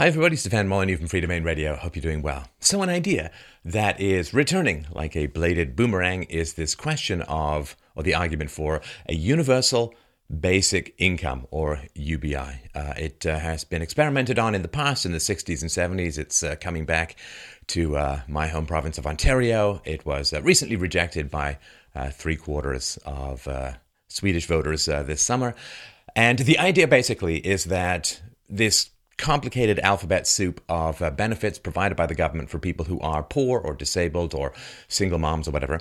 Hi, everybody. Stefan Molyneux from Freedomain Radio. Hope you're doing well. So, an idea that is returning like a bladed boomerang is this question of, or the argument for, a universal basic income or UBI. Uh, it uh, has been experimented on in the past in the 60s and 70s. It's uh, coming back to uh, my home province of Ontario. It was uh, recently rejected by uh, three quarters of Swedish voters this summer. And the idea basically is that this complicated alphabet soup of uh, benefits provided by the government for people who are poor or disabled or single moms or whatever.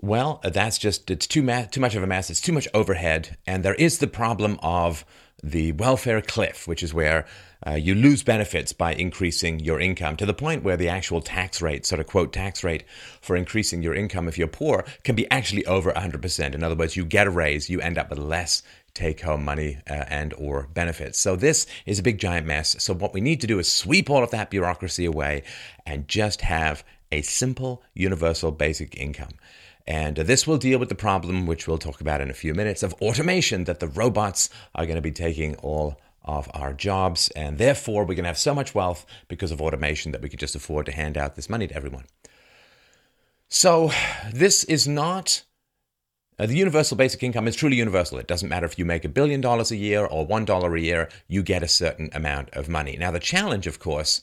Well, that's just it's too ma- too much of a mess. It's too much overhead, and there is the problem of the welfare cliff, which is where uh, you lose benefits by increasing your income to the point where the actual tax rate, sort of quote tax rate for increasing your income if you're poor, can be actually over 100%. In other words, you get a raise, you end up with less take home money uh, and or benefits. So this is a big giant mess. So what we need to do is sweep all of that bureaucracy away and just have a simple universal basic income. And this will deal with the problem, which we'll talk about in a few minutes, of automation that the robots are going to be taking all of our jobs. And therefore, we're going to have so much wealth because of automation that we could just afford to hand out this money to everyone. So, this is not uh, the universal basic income is truly universal. It doesn't matter if you make a billion dollars a year or one dollar a year, you get a certain amount of money. Now, the challenge, of course,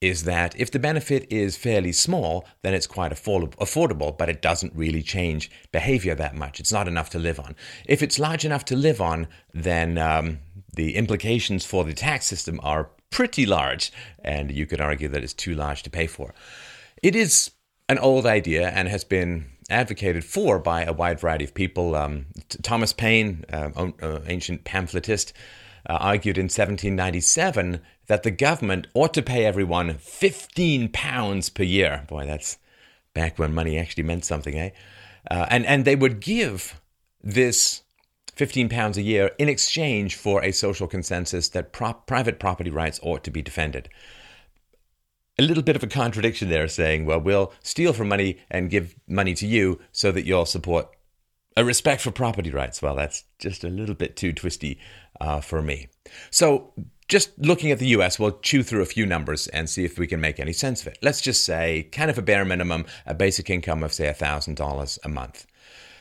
is that if the benefit is fairly small, then it's quite affordable, but it doesn't really change behavior that much. It's not enough to live on. If it's large enough to live on, then um, the implications for the tax system are pretty large, and you could argue that it's too large to pay for. It is an old idea and has been advocated for by a wide variety of people. Um, Thomas Paine, uh, uh, ancient pamphletist, uh, argued in 1797 that the government ought to pay everyone 15 pounds per year. Boy, that's back when money actually meant something, eh? Uh, and, and they would give this 15 pounds a year in exchange for a social consensus that private property rights ought to be defended a little bit of a contradiction there, saying, well, we'll steal from money and give money to you so that you'll support a respect for property rights. Well, that's just a little bit too twisty uh, for me. So, just looking at the US, we'll chew through a few numbers and see if we can make any sense of it. Let's just say, kind of a bare minimum, a basic income of, say, $1,000 a month.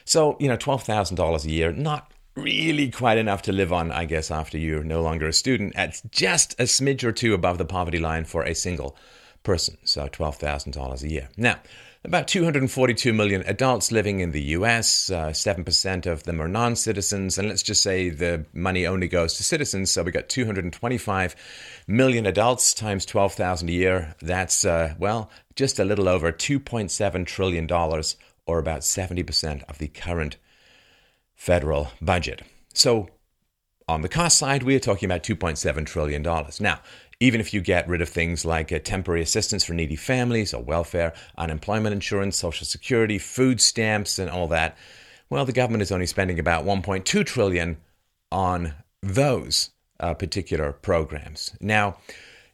So, you know, $12,000 a year, not really quite enough to live on, I guess, after you're no longer a student. At just a smidge or two above the poverty line for a single person, so $12,000 a year. Now, about 242 million adults living in the US, uh, 7% of them are non citizens, and let's just say the money only goes to citizens, so we got 225 million adults times 12,000 a year. That's, uh, well, just a little over $2.7 trillion, or about 70% of the current federal budget. So, on the cost side, we are talking about $2.7 trillion. Now, even if you get rid of things like uh, temporary assistance for needy families or welfare, unemployment insurance, social security, food stamps, and all that, well, the government is only spending about 1.2 trillion on those uh, particular programs. Now,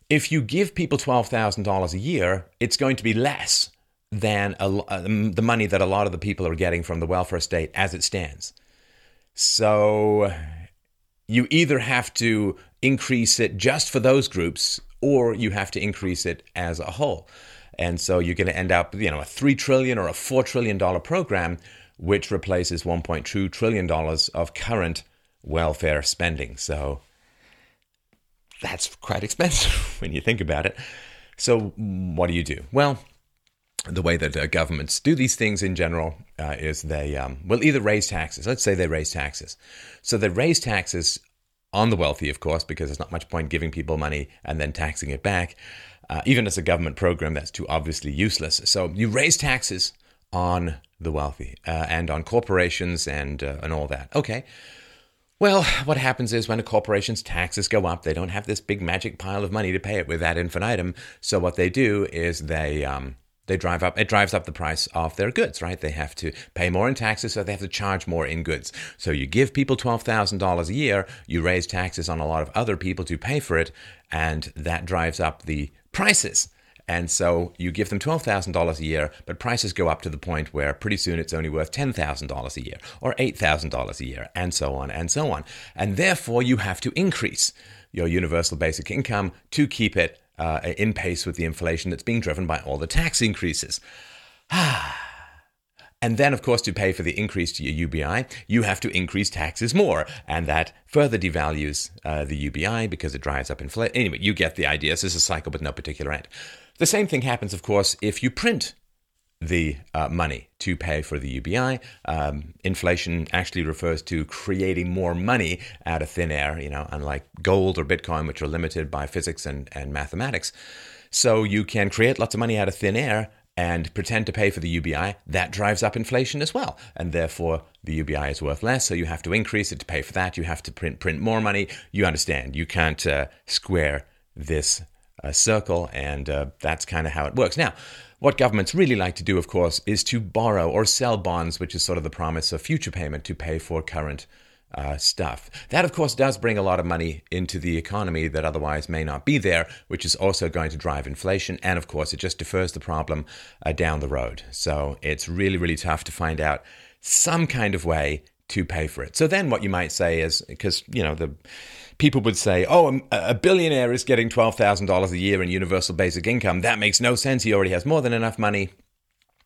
if you give people $12,000 a year, it's going to be less than a, uh, the money that a lot of the people are getting from the welfare state as it stands. So you either have to increase it just for those groups or you have to increase it as a whole. And so you're going to end up, you know, a 3 trillion or a 4 trillion dollar program which replaces 1.2 trillion dollars of current welfare spending. So that's quite expensive when you think about it. So what do you do? Well, the way that uh, governments do these things in general uh, is they um, will either raise taxes. Let's say they raise taxes. So they raise taxes on the wealthy, of course, because there's not much point giving people money and then taxing it back. Uh, even as a government program, that's too obviously useless. So you raise taxes on the wealthy uh, and on corporations and uh, and all that. Okay. Well, what happens is when a corporation's taxes go up, they don't have this big magic pile of money to pay it with ad infinitum. So what they do is they um, they drive up it drives up the price of their goods right? They have to pay more in taxes so they have to charge more in goods. So you give people $12000 a year you raise taxes on a lot of other people to pay for it and that drives up the prices. And so you give them $12,000 a year, but prices go up to the point where pretty soon it's only worth $10,000 a year or $8,000 a year, and so on and so on. And therefore, you have to increase your universal basic income to keep it uh, in pace with the inflation that's being driven by all the tax increases. And then, of course, to pay for the increase to your UBI, you have to increase taxes more. And that further devalues uh, the UBI because it drives up inflation. Anyway, you get the idea. This is a cycle with no particular end. The same thing happens, of course, if you print the uh, money to pay for the UBI. Um, inflation actually refers to creating more money out of thin air, you know, unlike gold or Bitcoin, which are limited by physics and, and mathematics. So you can create lots of money out of thin air and pretend to pay for the UBI, that drives up inflation as well. And therefore, the UBI is worth less. So you have to increase it to pay for that. You have to print, print more money. You understand. You can't uh, square this uh, circle. And uh, that's kind of how it works. Now, what governments really like to do, of course, is to borrow or sell bonds, which is sort of the promise of future payment to pay for current uh, stuff. That, of course, does bring a lot of money into the economy that otherwise may not be there, which is also going to drive inflation. And, of course, it just defers the problem uh, down the road. So it's really, really tough to find out some kind of way to pay for it. So then what you might say is because, you know, the people would say, oh, a billionaire is getting $12,000 a year in universal basic income. That makes no sense. He already has more than enough money.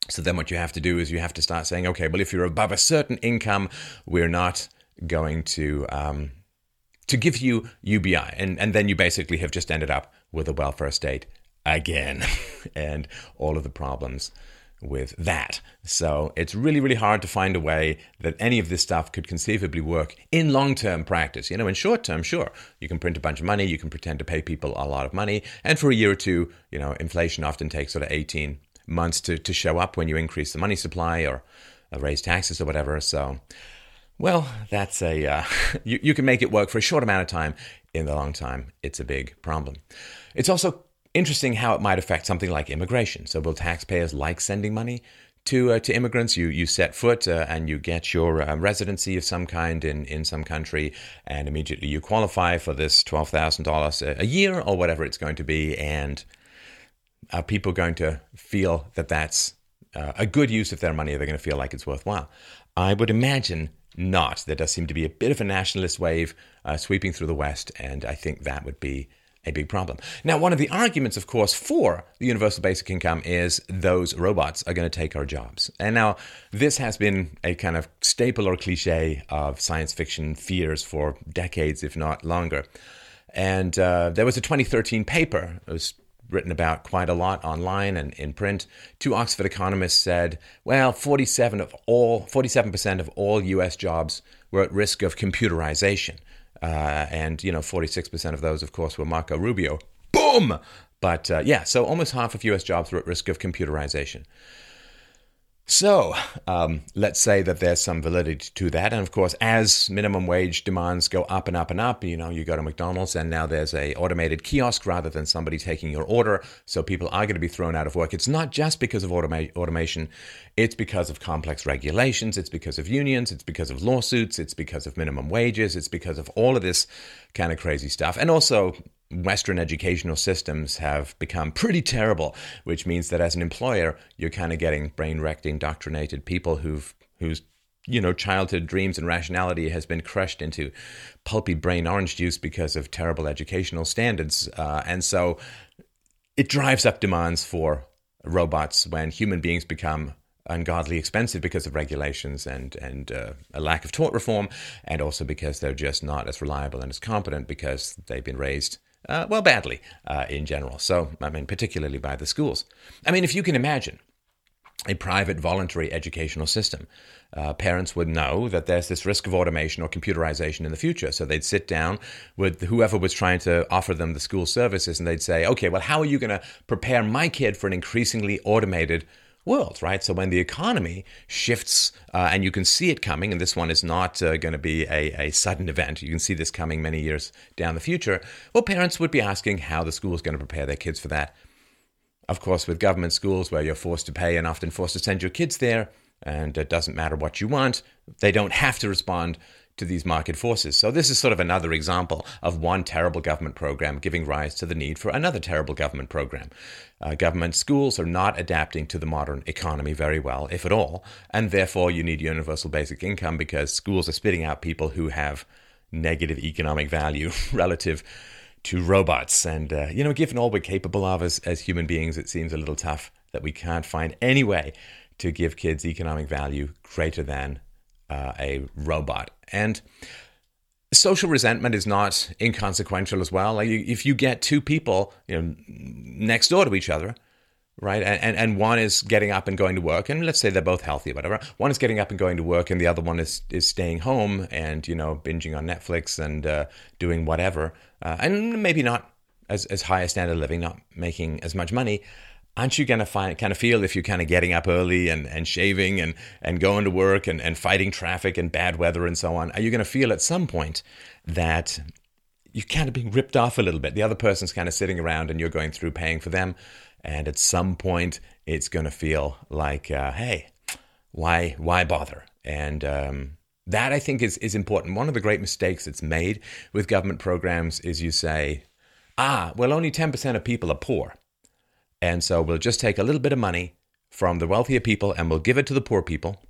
So then what you have to do is you have to start saying, okay, well, if you're above a certain income, we're not going to um, to give you UBI, and and then you basically have just ended up with a welfare state again, and all of the problems with that. So it's really, really hard to find a way that any of this stuff could conceivably work in long term practice. You know, in short term, sure, you can print a bunch of money, you can pretend to pay people a lot of money, and for a year or two, you know, inflation often takes sort of 18 months to, to show up when you increase the money supply or raise taxes or whatever. So well, that's a uh, you, you can make it work for a short amount of time. In the long time, it's a big problem. It's also interesting how it might affect something like immigration. So, will taxpayers like sending money to uh, to immigrants? You you set foot uh, and you get your uh, residency of some kind in in some country, and immediately you qualify for this twelve thousand dollars a year or whatever it's going to be. And are people going to feel that that's uh, a good use of their money? Are they going to feel like it's worthwhile? I would imagine not. There does seem to be a bit of a nationalist wave uh, sweeping through the West, and I think that would be a big problem. Now, one of the arguments, of course, for the universal basic income is those robots are going to take our jobs. And now, this has been a kind of staple or cliche of science fiction fears for decades, if not longer. And uh, there was a 2013 paper, it was written about quite a lot online and in print. Two Oxford economists said, well, 47 of all 47% of all US jobs were at risk of computerization. Uh, and, you know, 46% of those, of course, were Marco Rubio. Boom! But uh, yeah, so almost half of US jobs were at risk of computerization. So um, let's say that there's some validity to that. And of course, as minimum wage demands go up and up and up, you know, you go to McDonald's and now there's a automated kiosk rather than somebody taking your order. So people are going to be thrown out of work. It's not just because of automa- automation. It's because of complex regulations. It's because of unions. It's because of lawsuits. It's because of minimum wages. It's because of all of this kind of crazy stuff. And also Western educational systems have become pretty terrible, which means that as an employer, you're kind of getting brain wrecked, indoctrinated people who've whose you know childhood dreams and rationality has been crushed into pulpy brain orange juice because of terrible educational standards, uh, and so it drives up demands for robots when human beings become ungodly expensive because of regulations and and uh, a lack of tort reform, and also because they're just not as reliable and as competent because they've been raised uh, well, badly uh, in general. So, I mean, particularly by the schools. I mean, if you can imagine a private voluntary educational system, uh, parents would know that there's this risk of automation or computerization in the future. So they'd sit down with whoever was trying to offer them the school services and they'd say, okay, well, how are you going to prepare my kid for an increasingly automated world, right? So when the economy shifts, uh, and you can see it coming, and this one is not uh, going to be a, a sudden event, you can see this coming many years down the future. Well, parents would be asking how the school is going to prepare their kids for that. Of course, with government schools where you're forced to pay and often forced to send your kids there, and it doesn't matter what you want, they don't have to respond to these market forces. So, this is sort of another example of one terrible government program giving rise to the need for another terrible government program. Uh, government schools are not adapting to the modern economy very well, if at all, and therefore you need universal basic income because schools are spitting out people who have negative economic value relative to robots. And, uh, you know, given all we're capable of as, as human beings, it seems a little tough that we can't find any way to give kids economic value greater than uh, a robot. And social resentment is not inconsequential as well. Like if you get two people, you know, next door to each other, right, and and one is getting up and going to work, and let's say they're both healthy, whatever. One is getting up and going to work, and the other one is is staying home and you know binging on Netflix and uh, doing whatever, uh, and maybe not as as high a standard of living, not making as much money aren't you going to find kind of feel if you're kind of getting up early and, and shaving and, and going to work and, and fighting traffic and bad weather and so on are you going to feel at some point that you're kind of being ripped off a little bit the other person's kind of sitting around and you're going through paying for them and at some point it's going to feel like uh, hey why why bother and um, that I think is, is important. One of the great mistakes that's made with government programs is you say, ah, well, only 10% of people are poor. And so we'll just take a little bit of money from the wealthier people and we'll give it to the poor people.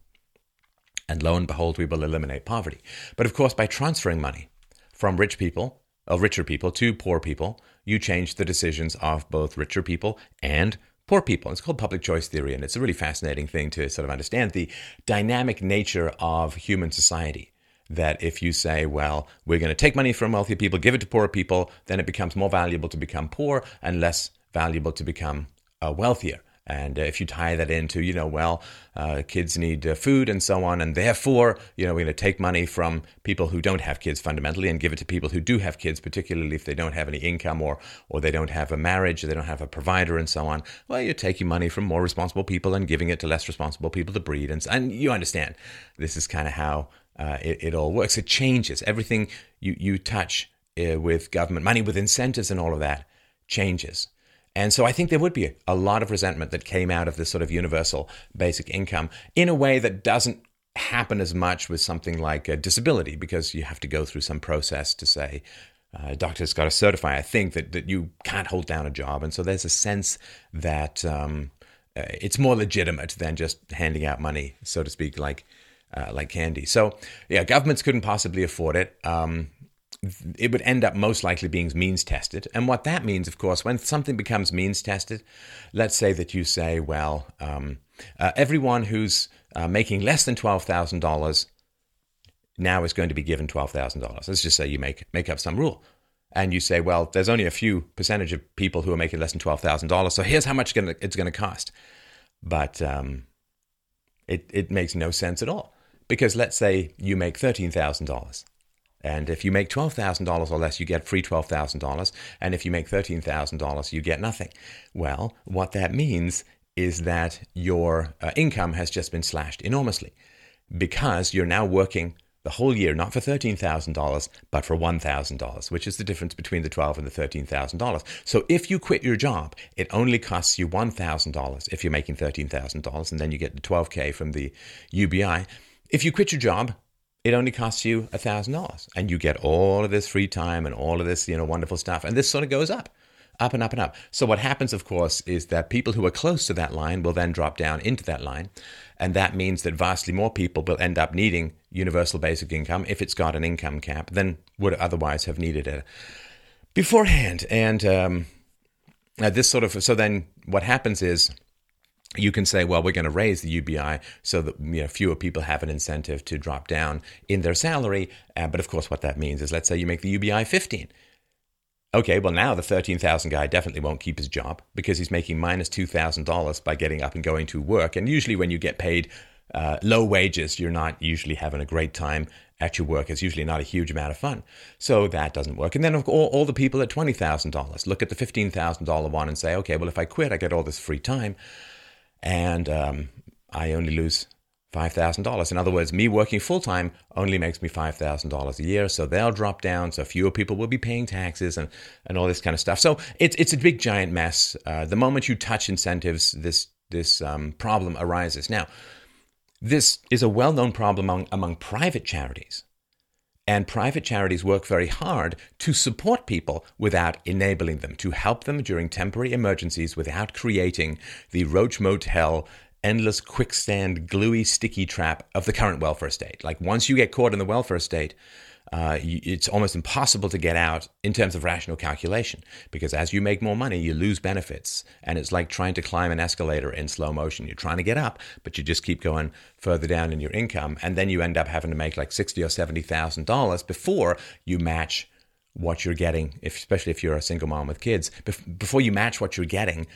And lo and behold, we will eliminate poverty. But of course, by transferring money from rich people, or richer people, to poor people, you change the decisions of both richer people and poor people. It's called public choice theory, and it's a really fascinating thing to sort of understand the dynamic nature of human society. That if you say, well, we're going to take money from wealthy people, give it to poor people, then it becomes more valuable to become poor and less valuable to become uh, wealthier. And uh, if you tie that into, you know, well, uh, kids need uh, food and so on, and therefore, you know, we're going to take money from people who don't have kids fundamentally and give it to people who do have kids, particularly if they don't have any income or or they don't have a marriage, or they don't have a provider, and so on. Well, you're taking money from more responsible people and giving it to less responsible people to breed, and and you understand, this is kind of how uh, it, it all works. It changes everything you you touch uh, with government money, with incentives and all of that changes. And so I think there would be a lot of resentment that came out of this sort of universal basic income in a way that doesn't happen as much with something like a disability because you have to go through some process to say, uh, a doctor's got to certify, I think, that, that you can't hold down a job. And so there's a sense that um, uh, it's more legitimate than just handing out money, so to speak, like uh, like candy. So, yeah, governments couldn't possibly afford it. Um, it would end up most likely being means tested. And what that means, of course, when something becomes means tested, let's say that you say, well, um, uh, everyone who's uh, making less than $12,000 now is going to be given $12,000. Let's just say you make, make up some rule. And you say, well, there's only a few percentage of people who are making less than $12,000. So here's how much it's going to cost. But um, it, it makes no sense at all. Because let's say you make $13,000 and if you make $12,000 or less, you get free $12,000. And if you make $13,000, you get nothing. Well, what that means is that your uh, income has just been slashed enormously because you're now working the whole year, not for $13,000, but for $1,000, which is the difference between the $12 and the $13,000. So if you quit your job, it only costs you $1,000 if you're making $13,000, and then you get the 12K from the UBI. If you quit your job, it only costs you a $1,000 and you get all of this free time and all of this, you know, wonderful stuff. And this sort of goes up, up and up and up. So what happens, of course, is that people who are close to that line will then drop down into that line. And that means that vastly more people will end up needing universal basic income if it's got an income cap than would otherwise have needed it beforehand. And um, this sort of, so then what happens is, you can say, well, we're going to raise the UBI so that you know, fewer people have an incentive to drop down in their salary. Uh, but of course, what that means is, let's say you make the UBI 15. Okay, well, now the 13,000 guy definitely won't keep his job because he's making minus $2,000 by getting up and going to work. And usually, when you get paid uh, low wages, you're not usually having a great time at your work. It's usually not a huge amount of fun. So that doesn't work. And then all, all the people at $20,000 look at the $15,000 one and say, okay, well, if I quit, I get all this free time and um, I only lose $5,000. In other words, me working full time only makes me $5,000 a year. So they'll drop down. So fewer people will be paying taxes and, and all this kind of stuff. So it's, it's a big, giant mess. Uh, the moment you touch incentives, this, this um, problem arises. Now, this is a well known problem among, among private charities. And private charities work very hard to support people without enabling them, to help them during temporary emergencies without creating the Roach Motel endless quicksand, gluey, sticky trap of the current welfare state. Like once you get caught in the welfare state, uh, it's almost impossible to get out in terms of rational calculation because as you make more money, you lose benefits. And it's like trying to climb an escalator in slow motion. You're trying to get up, but you just keep going further down in your income. And then you end up having to make like sixty or $70,000 before you match what you're getting, if, especially if you're a single mom with kids, before you match what you're getting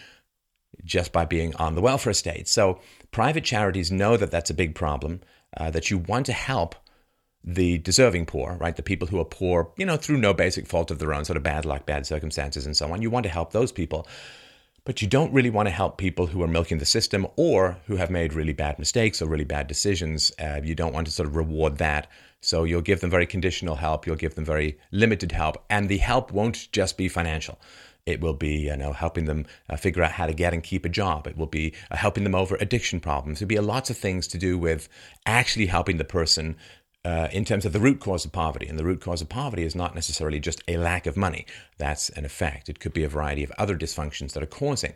just by being on the welfare state. So private charities know that that's a big problem, uh, that you want to help the deserving poor, right? The people who are poor, you know, through no basic fault of their own, sort of bad luck, bad circumstances, and so on. You want to help those people. But you don't really want to help people who are milking the system or who have made really bad mistakes or really bad decisions. Uh, you don't want to sort of reward that. So you'll give them very conditional help. You'll give them very limited help. And the help won't just be financial. It will be, you know, helping them uh, figure out how to get and keep a job. It will be uh, helping them over addiction problems. There'll be lots of things to do with actually helping the person uh, in terms of the root cause of poverty. And the root cause of poverty is not necessarily just a lack of money. That's an effect. It could be a variety of other dysfunctions that are causing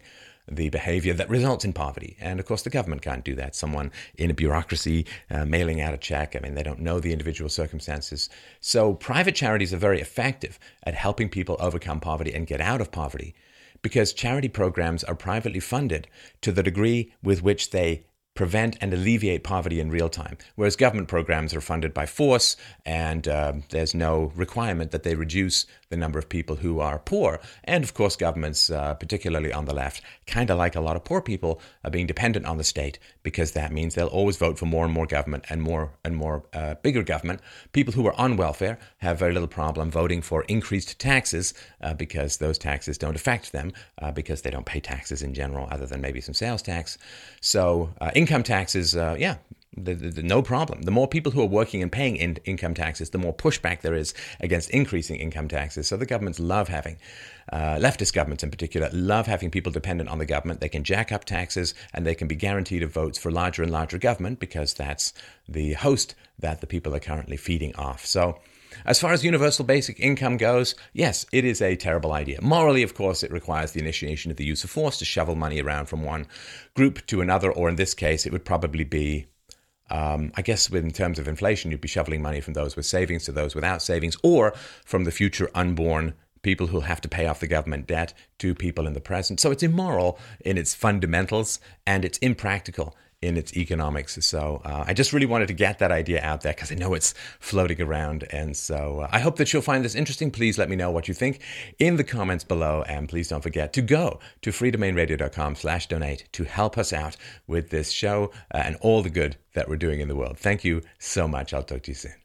the behavior that results in poverty. And of course, the government can't do that. Someone in a bureaucracy uh, mailing out a check, I mean, they don't know the individual circumstances. So, private charities are very effective at helping people overcome poverty and get out of poverty because charity programs are privately funded to the degree with which they prevent and alleviate poverty in real time, whereas government programs are funded by force and uh, there's no requirement that they reduce the number of people who are poor. And of course, governments, uh, particularly on the left, kind of like a lot of poor people, are being dependent on the state because that means they'll always vote for more and more government and more and more uh, bigger government. People who are on welfare have very little problem voting for increased taxes uh, because those taxes don't affect them uh, because they don't pay taxes in general, other than maybe some sales tax. So uh, income taxes, uh, yeah, the, the, the, no problem. The more people who are working and paying in, income taxes, the more pushback there is against increasing income taxes. So the governments love having, uh, leftist governments in particular, love having people dependent on the government. They can jack up taxes and they can be guaranteed of votes for larger and larger government because that's the host that the people are currently feeding off. So as far as universal basic income goes, yes, it is a terrible idea. Morally, of course, it requires the initiation of the use of force to shovel money around from one group to another, or in this case, it would probably be um, I guess in terms of inflation, you'd be shoveling money from those with savings to those without savings, or from the future unborn people who'll have to pay off the government debt to people in the present. So it's immoral in its fundamentals and it's impractical in its economics. So uh, I just really wanted to get that idea out there because I know it's floating around. And so uh, I hope that you'll find this interesting. Please let me know what you think in the comments below. And please don't forget to go to freedomainradio.com slash donate to help us out with this show uh, and all the good that we're doing in the world. Thank you so much. I'll talk to you soon.